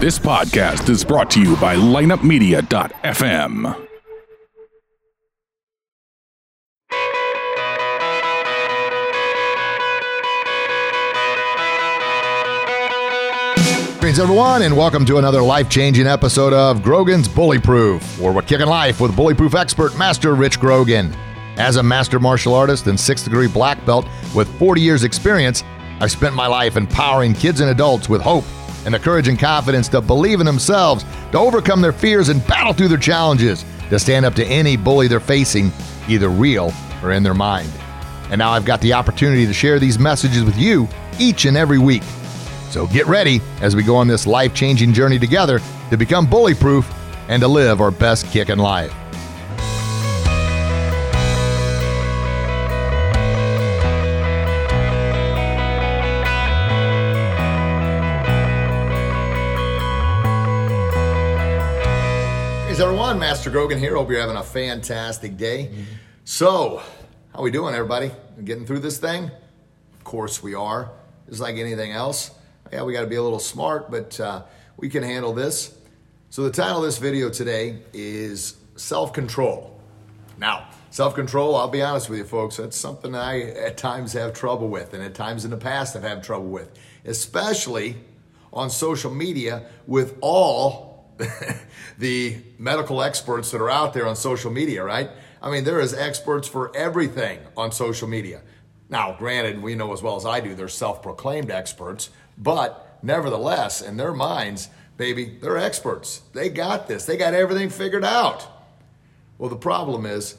This podcast is brought to you by lineupmedia.fm. Greetings, everyone, and welcome to another life changing episode of Grogan's Bully Proof, or What Kicking Life with bullyproof expert Master Rich Grogan. As a master martial artist and sixth degree black belt with 40 years' experience, I've spent my life empowering kids and adults with hope and the courage and confidence to believe in themselves, to overcome their fears and battle through their challenges, to stand up to any bully they're facing, either real or in their mind. And now I've got the opportunity to share these messages with you each and every week. So get ready as we go on this life changing journey together to become bully proof and to live our best kick in life. Everyone. Master Grogan here. Hope you're having a fantastic day. So, how we doing, everybody? Getting through this thing? Of course we are. Just like anything else. Yeah, we got to be a little smart, but uh, we can handle this. So, the title of this video today is Self Control. Now, self control, I'll be honest with you, folks, that's something I at times have trouble with, and at times in the past I've had trouble with, especially on social media with all the medical experts that are out there on social media, right? I mean, there is experts for everything on social media. Now, granted, we know as well as I do, they're self proclaimed experts, but nevertheless, in their minds, baby, they're experts. They got this, they got everything figured out. Well, the problem is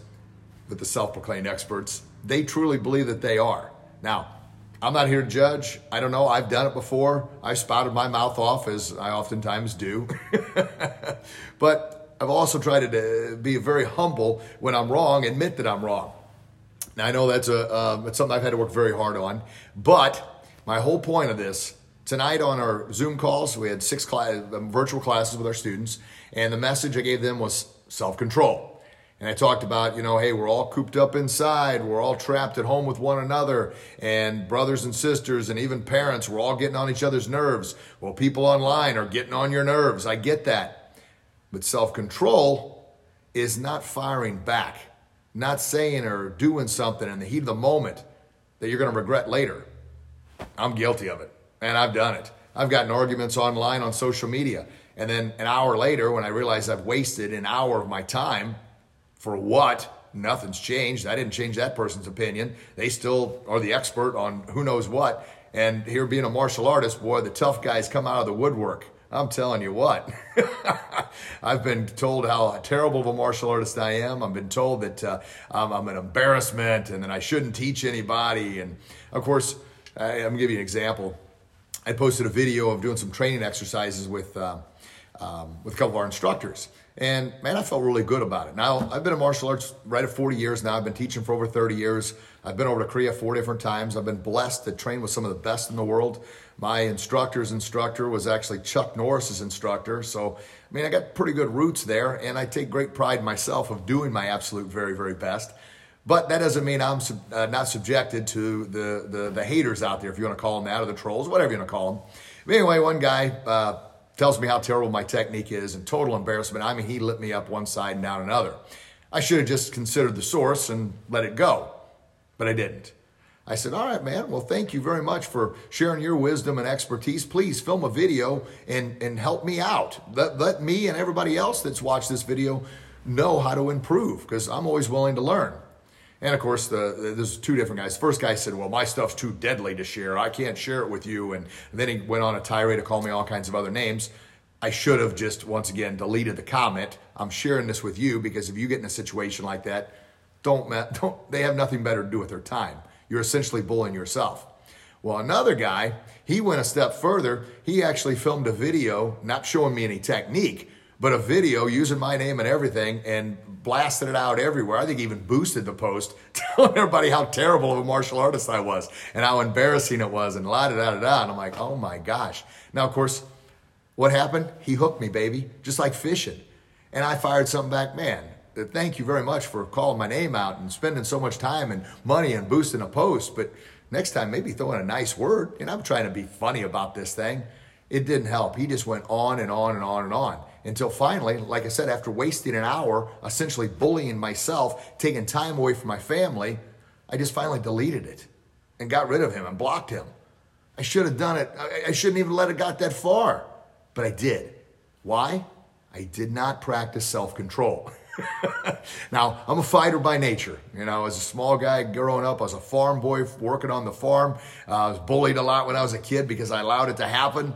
with the self proclaimed experts, they truly believe that they are. Now, I'm not here to judge. I don't know. I've done it before. I've spouted my mouth off, as I oftentimes do. but I've also tried to uh, be very humble when I'm wrong, admit that I'm wrong. Now, I know that's a um, it's something I've had to work very hard on. But my whole point of this tonight on our Zoom calls, we had six class, virtual classes with our students, and the message I gave them was self control. And I talked about, you know, hey, we're all cooped up inside. We're all trapped at home with one another. And brothers and sisters and even parents, we're all getting on each other's nerves. Well, people online are getting on your nerves. I get that. But self control is not firing back, not saying or doing something in the heat of the moment that you're going to regret later. I'm guilty of it. And I've done it. I've gotten arguments online on social media. And then an hour later, when I realize I've wasted an hour of my time, for what? Nothing's changed. I didn't change that person's opinion. They still are the expert on who knows what. And here, being a martial artist, boy, the tough guys come out of the woodwork. I'm telling you what. I've been told how terrible of a martial artist I am. I've been told that uh, I'm, I'm, an embarrassment and that I shouldn't teach anybody. And of course, I, am to give you an example. I posted a video of doing some training exercises with, uh, um, with a couple of our instructors. And man, I felt really good about it. Now, I've been in martial arts right at 40 years now. I've been teaching for over 30 years. I've been over to Korea four different times. I've been blessed to train with some of the best in the world. My instructor's instructor was actually Chuck Norris's instructor. So, I mean, I got pretty good roots there, and I take great pride myself of doing my absolute very, very best. But that doesn't mean I'm sub, uh, not subjected to the, the, the haters out there, if you want to call them that, or the trolls, whatever you want to call them. But anyway, one guy, uh, tells me how terrible my technique is and total embarrassment. I mean, he lit me up one side and down another. I should have just considered the source and let it go, but I didn't. I said, All right, man, well, thank you very much for sharing your wisdom and expertise. Please film a video and, and help me out. Let, let me and everybody else that's watched this video know how to improve because I'm always willing to learn. And of course, the, the, there's two different guys. First guy said, "Well, my stuff's too deadly to share. I can't share it with you." And, then he went on a tirade to call me all kinds of other names. I should have just once again deleted the comment. I'm sharing this with you because if you get in a situation like that, don't don't they have nothing better to do with their time. You're essentially bullying yourself. Well, another guy, he went a step further. He actually filmed a video, not showing me any technique, but a video using my name and everything and blasted it out everywhere. I think even boosted the post, telling everybody how terrible of a martial artist I was and how embarrassing it was and la da da da da. And I'm like, oh my gosh. Now, of course, what happened? He hooked me, baby, just like fishing. And I fired something back, man. Uh, thank you very much for calling my name out and spending so much time and money and boosting a post. But next time, maybe throw in a nice word. And I'm trying to be funny about this thing. It didn't help. He just went on and on and on and on until finally, like I said, after wasting an hour, essentially bullying myself, taking time away from my family, I just finally deleted it and got rid of him and blocked him. I should have done it. I shouldn't even let it got that far, but I did. Why? I did not practice self control. now, I'm a fighter by nature. You know, as a small guy growing up, I was a farm boy working on the farm. Uh, I was bullied a lot when I was a kid because I allowed it to happen.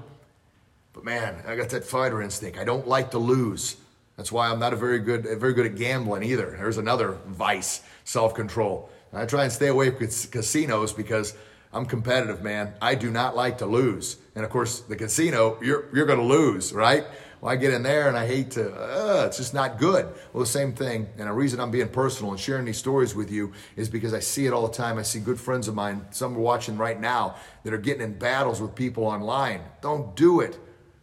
But man, I got that fighter instinct. I don't like to lose. That's why I'm not a very good, very good at gambling either. There's another vice, self-control. I try and stay away from casinos because I'm competitive, man. I do not like to lose. And of course, the casino, you're you're going to lose, right? Well, I get in there and I hate to, uh, it's just not good. Well, the same thing. And the reason I'm being personal and sharing these stories with you is because I see it all the time. I see good friends of mine, some are watching right now, that are getting in battles with people online. Don't do it.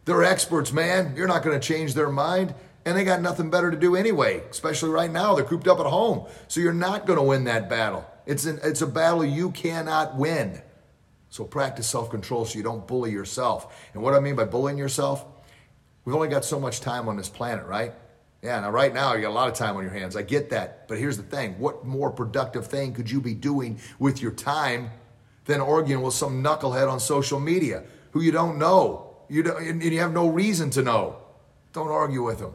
They're experts, man. You're not going to change their mind. And they got nothing better to do anyway, especially right now. They're cooped up at home. So you're not going to win that battle. It's, an, it's a battle you cannot win. So practice self control so you don't bully yourself. And what I mean by bullying yourself, we've only got so much time on this planet, right? Yeah, now right now you got a lot of time on your hands. I get that. But here's the thing what more productive thing could you be doing with your time than arguing with some knucklehead on social media who you don't know? You, don't, and you have no reason to know. Don't argue with them.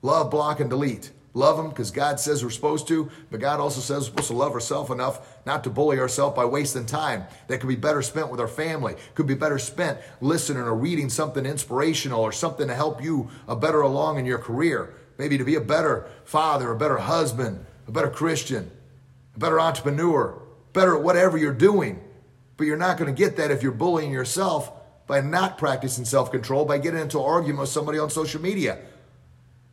Love, block, and delete. Love them because God says we're supposed to, but God also says we're supposed to love ourselves enough not to bully ourselves by wasting time. That could be better spent with our family, could be better spent listening or reading something inspirational or something to help you a better along in your career. Maybe to be a better father, a better husband, a better Christian, a better entrepreneur, better at whatever you're doing. But you're not going to get that if you're bullying yourself by not practicing self control, by getting into an argument with somebody on social media.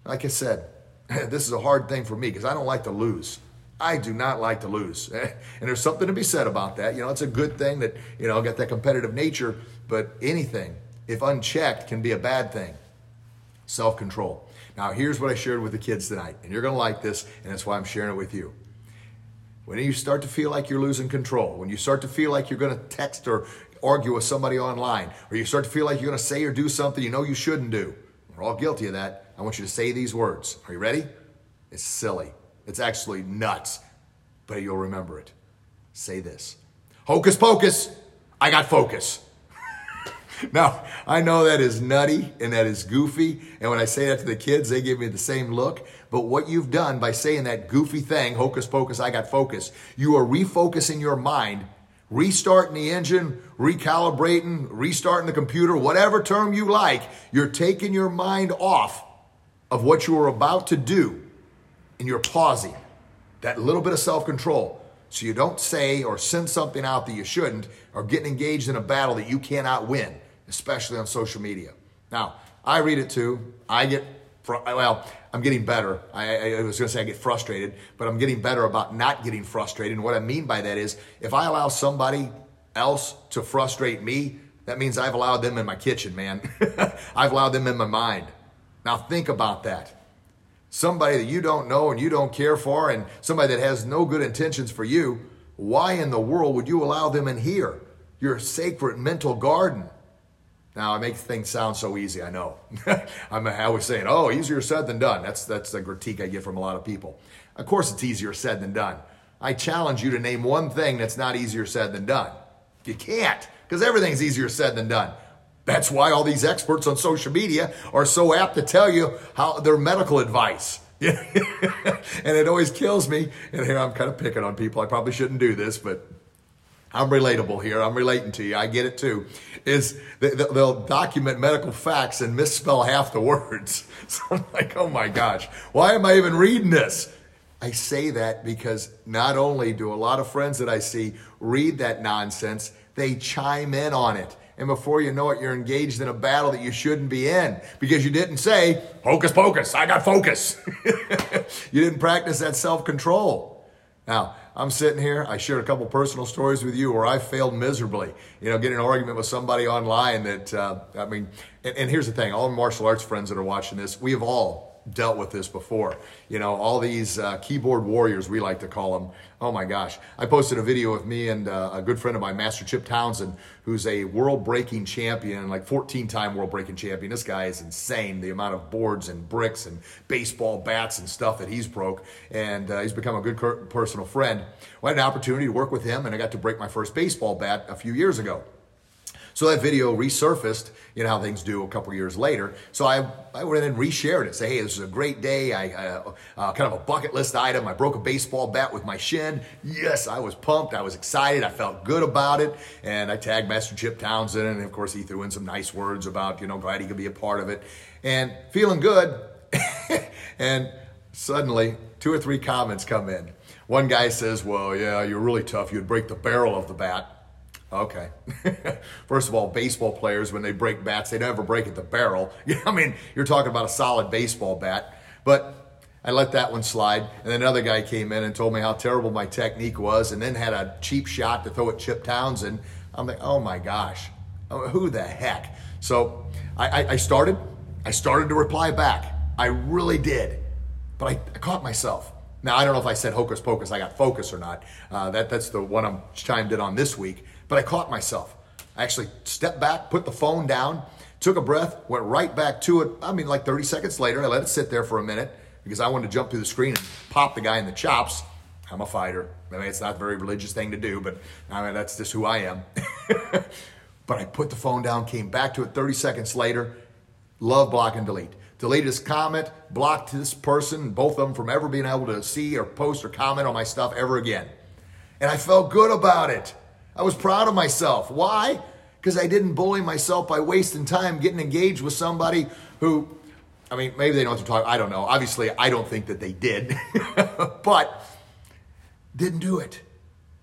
Like I said, this is a hard thing for me because I don't like to lose. I do not like to lose. And there's something to be said about that. You know, it's a good thing that, you know, I've got that competitive nature, but anything, if unchecked, can be a bad thing. Self control. Now, here's what I shared with the kids tonight, and you're going to like this, and that's why I'm sharing it with you. When you start to feel like you're losing control, when you start to feel like you're going to text or argue with somebody online, or you start to feel like you're going to say or do something you know you shouldn't do, we're all guilty of that. I want you to say these words. Are you ready? It's silly. It's actually nuts, but you'll remember it. Say this Hocus pocus, I got focus. now, I know that is nutty and that is goofy. And when I say that to the kids, they give me the same look. But what you've done by saying that goofy thing, hocus pocus, I got focus, you are refocusing your mind restarting the engine, recalibrating, restarting the computer, whatever term you like, you're taking your mind off of what you are about to do and you're pausing. That little bit of self control. So you don't say or send something out that you shouldn't or getting engaged in a battle that you cannot win, especially on social media. Now, I read it too. I get, well, I'm getting better. I, I was going to say I get frustrated, but I'm getting better about not getting frustrated. And what I mean by that is if I allow somebody else to frustrate me, that means I've allowed them in my kitchen, man. I've allowed them in my mind. Now think about that. Somebody that you don't know and you don't care for, and somebody that has no good intentions for you, why in the world would you allow them in here? Your sacred mental garden. Now I make things sound so easy. I know. I'm always saying, "Oh, easier said than done." That's that's the critique I get from a lot of people. Of course, it's easier said than done. I challenge you to name one thing that's not easier said than done. You can't, because everything's easier said than done. That's why all these experts on social media are so apt to tell you how their medical advice. and it always kills me. And here I'm kind of picking on people. I probably shouldn't do this, but I'm relatable here. I'm relating to you. I get it too. Is they'll document medical facts and misspell half the words. So I'm like, oh my gosh, why am I even reading this? I say that because not only do a lot of friends that I see read that nonsense, they chime in on it. And before you know it, you're engaged in a battle that you shouldn't be in because you didn't say, hocus pocus, I got focus. you didn't practice that self control. Now, I'm sitting here. I shared a couple personal stories with you where I failed miserably. You know, getting an argument with somebody online that, uh, I mean, and, and here's the thing all martial arts friends that are watching this, we have all dealt with this before. You know, all these uh, keyboard warriors, we like to call them. Oh my gosh. I posted a video of me and uh, a good friend of mine, Master Chip Townsend, who's a world breaking champion, like 14 time world breaking champion. This guy is insane, the amount of boards and bricks and baseball bats and stuff that he's broke. And uh, he's become a good personal friend. Well, I had an opportunity to work with him, and I got to break my first baseball bat a few years ago. So that video resurfaced, you know how things do a couple years later. So I, I went and reshared it. Say, hey, this is a great day. I, uh, kind of a bucket list item. I broke a baseball bat with my shin. Yes, I was pumped. I was excited. I felt good about it. And I tagged Master Chip Townsend. And of course, he threw in some nice words about, you know, glad he could be a part of it. And feeling good. and suddenly, two or three comments come in. One guy says, well, yeah, you're really tough. You'd break the barrel of the bat. Okay. First of all, baseball players, when they break bats, they never break at the barrel. I mean, you're talking about a solid baseball bat. But I let that one slide. And then another guy came in and told me how terrible my technique was and then had a cheap shot to throw at Chip Townsend. I'm like, oh my gosh, oh, who the heck? So I, I, I started, I started to reply back. I really did. But I, I caught myself. Now, I don't know if I said hocus pocus, I got focus or not. Uh, that, that's the one I'm chimed in on this week. But I caught myself. I actually stepped back, put the phone down, took a breath, went right back to it. I mean, like 30 seconds later, I let it sit there for a minute because I wanted to jump through the screen and pop the guy in the chops. I'm a fighter. I mean, it's not a very religious thing to do, but I mean, that's just who I am. but I put the phone down, came back to it 30 seconds later. Love block and delete. Deleted his comment, blocked this person, both of them from ever being able to see or post or comment on my stuff ever again. And I felt good about it. I was proud of myself. Why? Because I didn't bully myself by wasting time getting engaged with somebody who, I mean, maybe they don't have to talk. I don't know. Obviously, I don't think that they did, but didn't do it.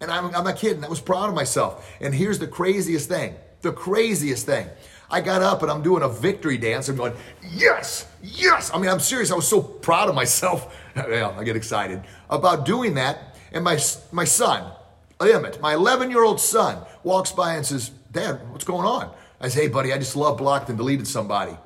And I'm, I'm not kidding. I was proud of myself. And here's the craziest thing the craziest thing. I got up and I'm doing a victory dance. I'm going, yes, yes. I mean, I'm serious. I was so proud of myself. well, I get excited about doing that. And my, my son, Oh, Emmett, my 11 year old son, walks by and says, Dad, what's going on? I say, hey, buddy, I just love blocked and deleted somebody.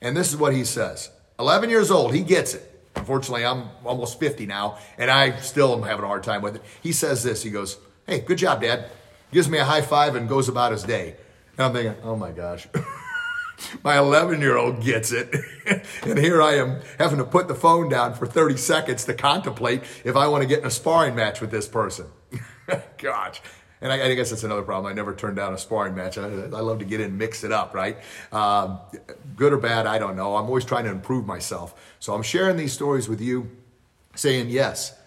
And this is what he says 11 years old, he gets it. Unfortunately, I'm almost 50 now, and I still am having a hard time with it. He says this He goes, Hey, good job, Dad. Gives me a high five and goes about his day. And I'm thinking, Oh my gosh. my 11 year old gets it. and here I am having to put the phone down for 30 seconds to contemplate if I want to get in a sparring match with this person. Gosh. And I, I, guess that's another problem. I never turn down a sparring match. I, I love to get in, and mix it up, right? Um, good or bad, I don't know. I'm always trying to improve myself. So I'm sharing these stories with you, saying yes,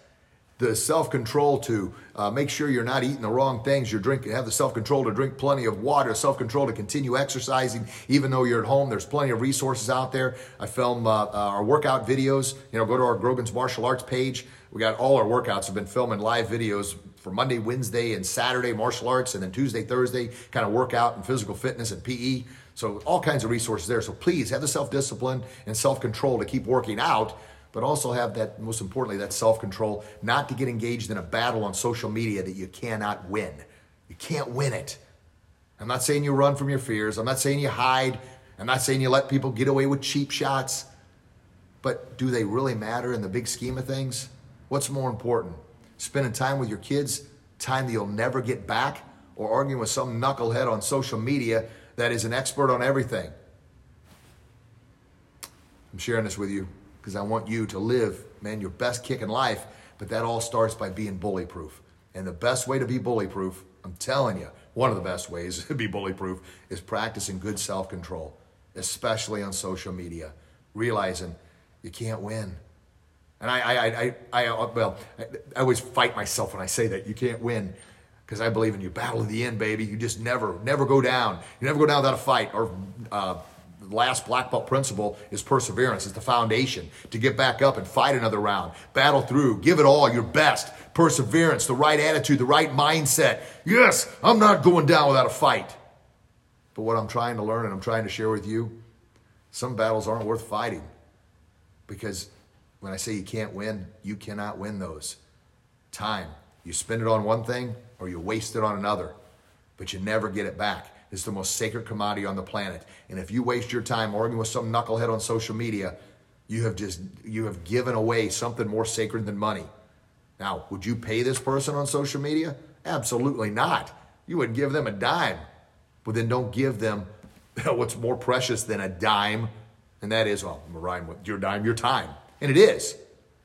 the self-control to uh, make sure you're not eating the wrong things. You're drinking, have the self-control to drink plenty of water, self-control to continue exercising, even though you're at home. There's plenty of resources out there. I film uh, uh, our workout videos. You know, go to our Grogan's Martial Arts page. We got all our workouts. Have been filming live videos for Monday, Wednesday, and Saturday martial arts, and then Tuesday, Thursday kind of workout and physical fitness and PE. So all kinds of resources there. So please have the self-discipline and self-control to keep working out but also have that, most importantly, that self control, not to get engaged in a battle on social media that you cannot win. You can't win it. I'm not saying you run from your fears. I'm not saying you hide. I'm not saying you let people get away with cheap shots. But do they really matter in the big scheme of things? What's more important? Spending time with your kids, time that you'll never get back, or arguing with some knucklehead on social media that is an expert on everything? I'm sharing this with you because I want you to live, man, your best kick in life. But that all starts by being bully proof. And the best way to be bully proof, I'm telling you, one of the best ways to be bully proof is practicing good self control, especially on social media, realizing you can't win. And I, I, I, I, I well, I, I always fight myself when I say that you can't win because I believe in you. Battle to the end, baby. You just never, never go down. You never go down without a fight or uh, the last black belt principle is perseverance. It's the foundation to get back up and fight another round, battle through, give it all, your best. Perseverance, the right attitude, the right mindset. Yes, I'm not going down without a fight. But what I'm trying to learn and I'm trying to share with you, some battles aren't worth fighting. Because when I say you can't win, you cannot win those. Time. You spend it on one thing or you waste it on another, but you never get it back is the most sacred commodity on the planet. And if you waste your time arguing with some knucklehead on social media, You have just you have given away something more sacred than money. Now, would you pay this person on social media? Absolutely not. You wouldn't give them a dime. But then don't give them what's more precious than a dime, and that is, well, I'm rhyme with your dime, your time. And it is.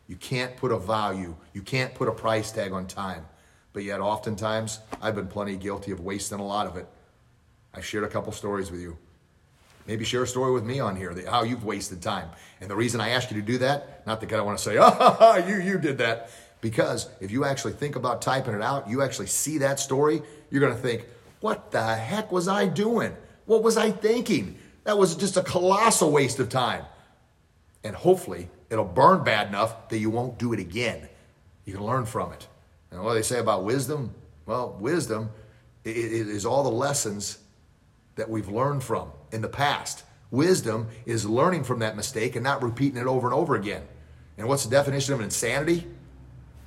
You can't put a value, you can't put a price tag on time. But yet, oftentimes, I've been plenty guilty of wasting a lot of it. I've shared a couple stories with you. Maybe share a story with me on here, how you've wasted time. And the reason I ask you to do that, not that I want to say, oh, you, you did that. Because if you actually think about typing it out, you actually see that story, you're going to think, what the heck was I doing? What was I thinking? That was just a colossal waste of time. And hopefully, it'll burn bad enough that you won't do it again. You can learn from it. And what do they say about wisdom? Well, wisdom is all the lessons that we've learned from in the past. Wisdom is learning from that mistake and not repeating it over and over again. And what's the definition of insanity?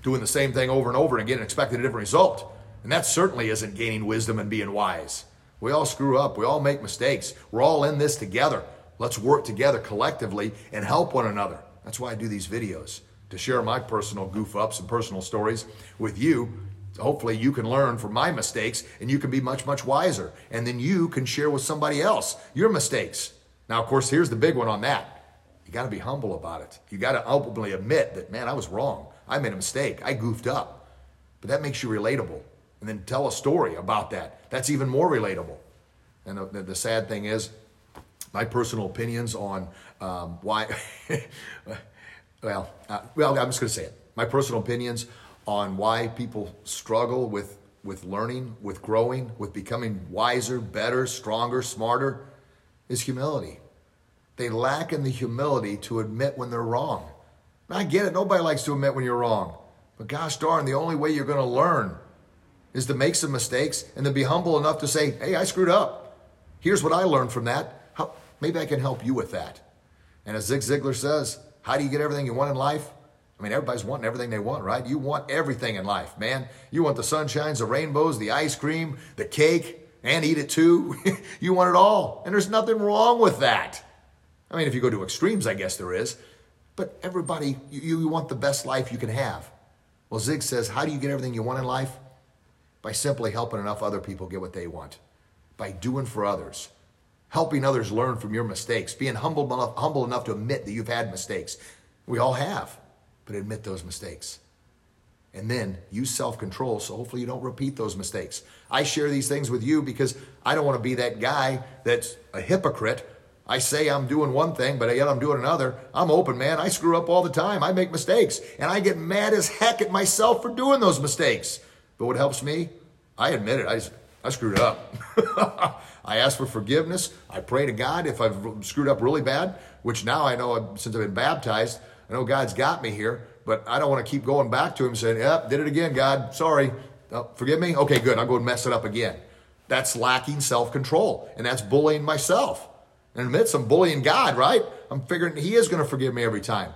Doing the same thing over and over again and expecting a different result. And that certainly isn't gaining wisdom and being wise. We all screw up. We all make mistakes. We're all in this together. Let's work together collectively and help one another. That's why I do these videos to share my personal goof ups and personal stories with you. Hopefully, you can learn from my mistakes and you can be much, much wiser. And then you can share with somebody else your mistakes. Now, of course, here's the big one on that. You got to be humble about it. You got to openly admit that, man, I was wrong. I made a mistake. I goofed up. But that makes you relatable. And then tell a story about that. That's even more relatable. And the, the, sad thing is, my personal opinions on um, why, well, uh, well, I'm just going to say it. My personal opinions on why people struggle with, with learning, with growing, with becoming wiser, better, stronger, smarter is humility. They lack in the humility to admit when they're wrong. I get it. Nobody likes to admit when you're wrong. But gosh darn, the only way you're going to learn is to make some mistakes and to be humble enough to say, hey, I screwed up. Here's what I learned from that. How, maybe I can help you with that. And as Zig Ziglar says, how do you get everything you want in life? I mean, everybody's wanting everything they want, right? You want everything in life, man. You want the sunshines, the rainbows, the ice cream, the cake, and eat it too. you want it all. And there's nothing wrong with that. I mean, if you go to extremes, I guess there is. But everybody, you, you want the best life you can have. Well, Zig says, how do you get everything you want in life? By simply helping enough other people get what they want. By doing for others. Helping others learn from your mistakes. Being humble enough, humble enough to admit that you've had mistakes. We all have. But admit those mistakes. And then use self control so hopefully you don't repeat those mistakes. I share these things with you because I don't want to be that guy that's a hypocrite I say I'm doing one thing, but yet I'm doing another. I'm open, man. I screw up all the time. I make mistakes. And I get mad as heck at myself for doing those mistakes. But what helps me? I admit it. I, I screwed up. I ask for forgiveness. I pray to God if I've screwed up really bad, which now I know since I've been baptized, I know God's got me here, but I don't want to keep going back to Him saying, Yep, did it again, God. Sorry. Oh, forgive me? Okay, good. I'll go and mess it up again. That's lacking self control, and that's bullying myself and admits I'm bullying God, right? I'm figuring He is going to forgive me every time.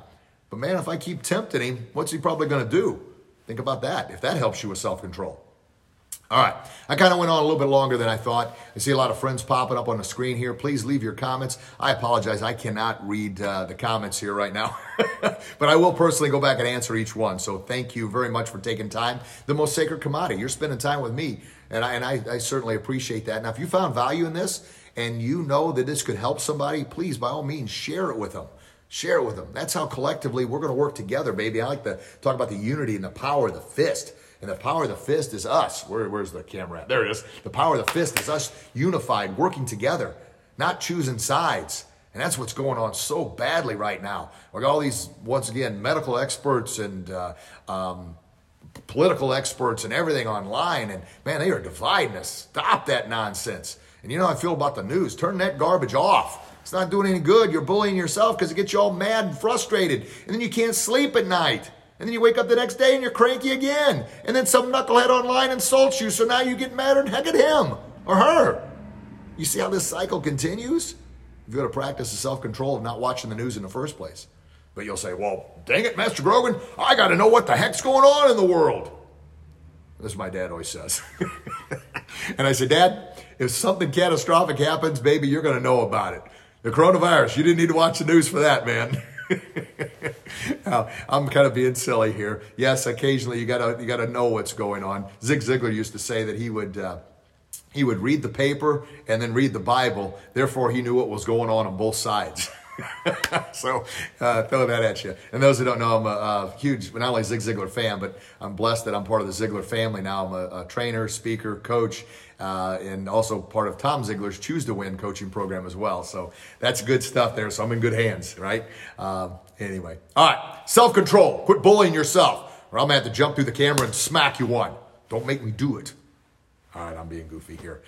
But man, if I keep tempting Him, what's He probably going to do? Think about that, if that helps you with self control. All right, I kind of went on a little bit longer than I thought. I see a lot of friends popping up on the screen here. Please leave your comments. I apologize, I cannot read uh, the comments here right now, but I will personally go back and answer each one. So thank you very much for taking time. The most sacred commodity. You're spending time with me, and I, and I, I certainly appreciate that. Now, if you found value in this, and you know that this could help somebody, please, by all means, share it with them. Share it with them. That's how collectively we're going to work together, baby. I like to talk about the unity and the power of the fist. And the power of the fist is us. Where, where's the camera at? There it is. The power of the fist is us unified, working together, not choosing sides. And that's what's going on so badly right now. We got all these, once again, medical experts and uh, um, political experts and everything online. And man, they are dividing us. Stop that nonsense. And you know how I feel about the news. Turn that garbage off. It's not doing any good. You're bullying yourself because it gets you all mad and frustrated. And then you can't sleep at night. And then you wake up the next day and you're cranky again. And then some knucklehead online insults you. So now you get mad and heck at him or her. You see how this cycle continues? You've got to practice the self control of not watching the news in the first place. But you'll say, well, dang it, Master Grogan, I got to know what the heck's going on in the world. This is my dad always says. and I said, Dad, if something catastrophic happens, baby, you're going to know about it. The coronavirus, you didn't need to watch the news for that, man. now, I'm kind of being silly here. Yes, occasionally you gotta you gotta know what's going on. Zig Ziglar used to say that he would. Uh, he would read the paper and then read the Bible. Therefore, he knew what was going on on both sides. so uh, throw that at you. And those who don't know, I'm a, a, huge, not only Zig Ziglar fan, but I'm blessed that I'm part of the Ziglar family now. I'm a, a trainer, speaker, coach, uh, and also part of Tom Ziglar's Choose to Win coaching program as well. So that's good stuff there. So I'm in good hands, right? Um, anyway, all right, self control. Quit bullying yourself, or I'm gonna have to jump through the camera and smack you one. Don't make me do it. All right, I'm being goofy here.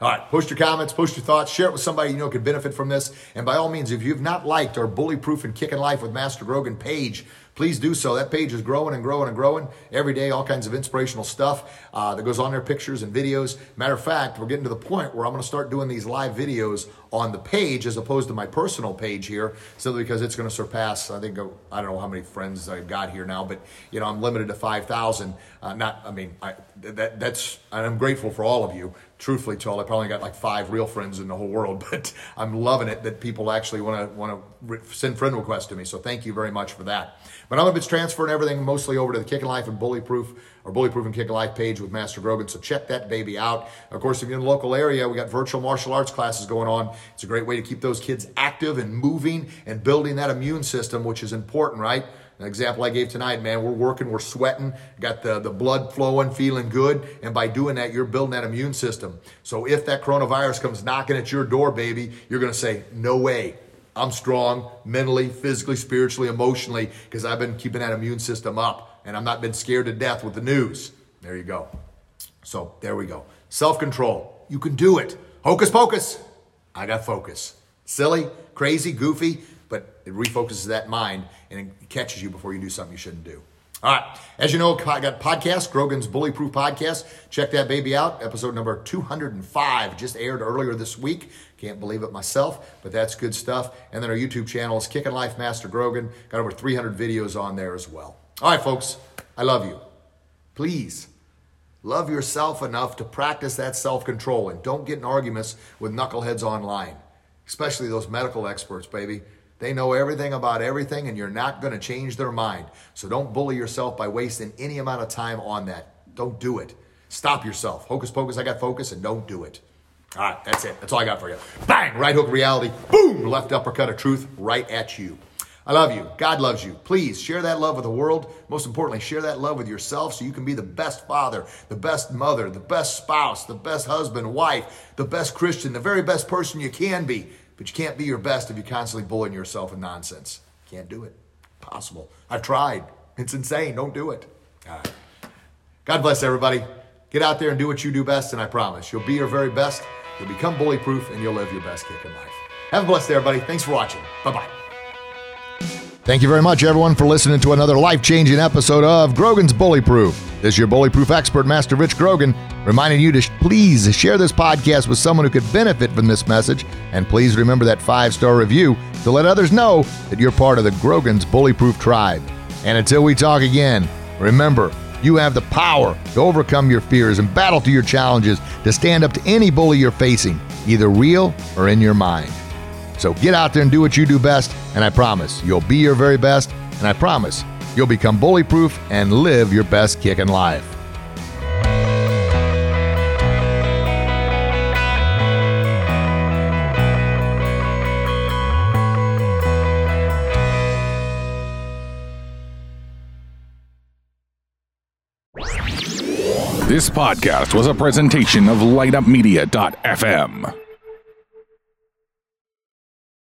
All right, post your comments, post your thoughts, share it with somebody you know could benefit from this. And by all means, if you've not liked our Bully Proof and Kicking Life with Master Grogan page, please do so. That page is growing and growing and growing every day. All kinds of inspirational stuff uh, that goes on there, pictures and videos. Matter of fact, we're getting to the point where I'm going to start doing these live videos on the page as opposed to my personal page here, simply because it's going to surpass. I think I don't know how many friends I've got here now, but you know I'm limited to five thousand. Uh, not, I mean, I, that that's. I'm grateful for all of you truthfully told, I probably got like five real friends in the whole world, but I'm loving it that people actually want to want to send friend requests to me. So thank you very much for that. But I'm going to be transferring everything mostly over to the Kicking Life and Bully Proof or Bully Proof and Kicking Life page with Master Grogan. So check that baby out. Of course, if you're in the local area, we got virtual martial arts classes going on. It's a great way to keep those kids active and moving and building that immune system, which is important, right? An example I gave tonight, man, we're working, we're sweating, got the, the blood flowing, feeling good. And by doing that, you're building that immune system. So if that coronavirus comes knocking at your door, baby, you're going to say, no way. I'm strong mentally, physically, spiritually, emotionally, because I've been keeping that immune system up and I've not been scared to death with the news. There you go. So there we go. Self control. You can do it. Hocus pocus. I got focus. Silly, crazy, goofy, but it refocuses that mind and it catches you before you do something you shouldn't do. All right. As you know, I got podcast, Grogan's Bully Proof Podcast. Check that baby out. Episode number 205 just aired earlier this week. Can't believe it myself, but that's good stuff. And then our YouTube channel is Kicking Life Master Grogan. Got over 300 videos on there as well. All right, folks. I love you. Please love yourself enough to practice that self control and don't get in arguments with knuckleheads online, especially those medical experts, baby. They know everything about everything, and you're not going to change their mind. So don't bully yourself by wasting any amount of time on that. Don't do it. Stop yourself. Hocus pocus, I got focus, and don't do it. All right, that's it. That's all I got for you. Bang! Right hook reality. Boom! Left uppercut of truth right at you. I love you. God loves you. Please share that love with the world. Most importantly, share that love with yourself so you can be the best father, the best mother, the best spouse, the best husband, wife, the best Christian, the very best person you can be. But you can't be your best if you're constantly bullying yourself with nonsense. Can't do it. Possible. I've tried. It's insane. Don't do it. God bless everybody. Get out there and do what you do best, and I promise you'll be your very best. You'll become bully proof, and you'll live your best kick in life. Have a blessed day, everybody. Thanks for watching. Bye bye. Thank you very much, everyone, for listening to another life changing episode of Grogan's Bully Proof. This is your bully proof expert, Master Rich Grogan, reminding you to sh- please share this podcast with someone who could benefit from this message. And please remember that five star review to let others know that you're part of the Grogan's Bully Proof tribe. And until we talk again, remember, you have the power to overcome your fears and battle through your challenges to stand up to any bully you're facing, either real or in your mind. So get out there and do what you do best, and I promise you'll be your very best, and I promise you'll become bully proof and live your best kick in life. This podcast was a presentation of LightUpMedia.fm.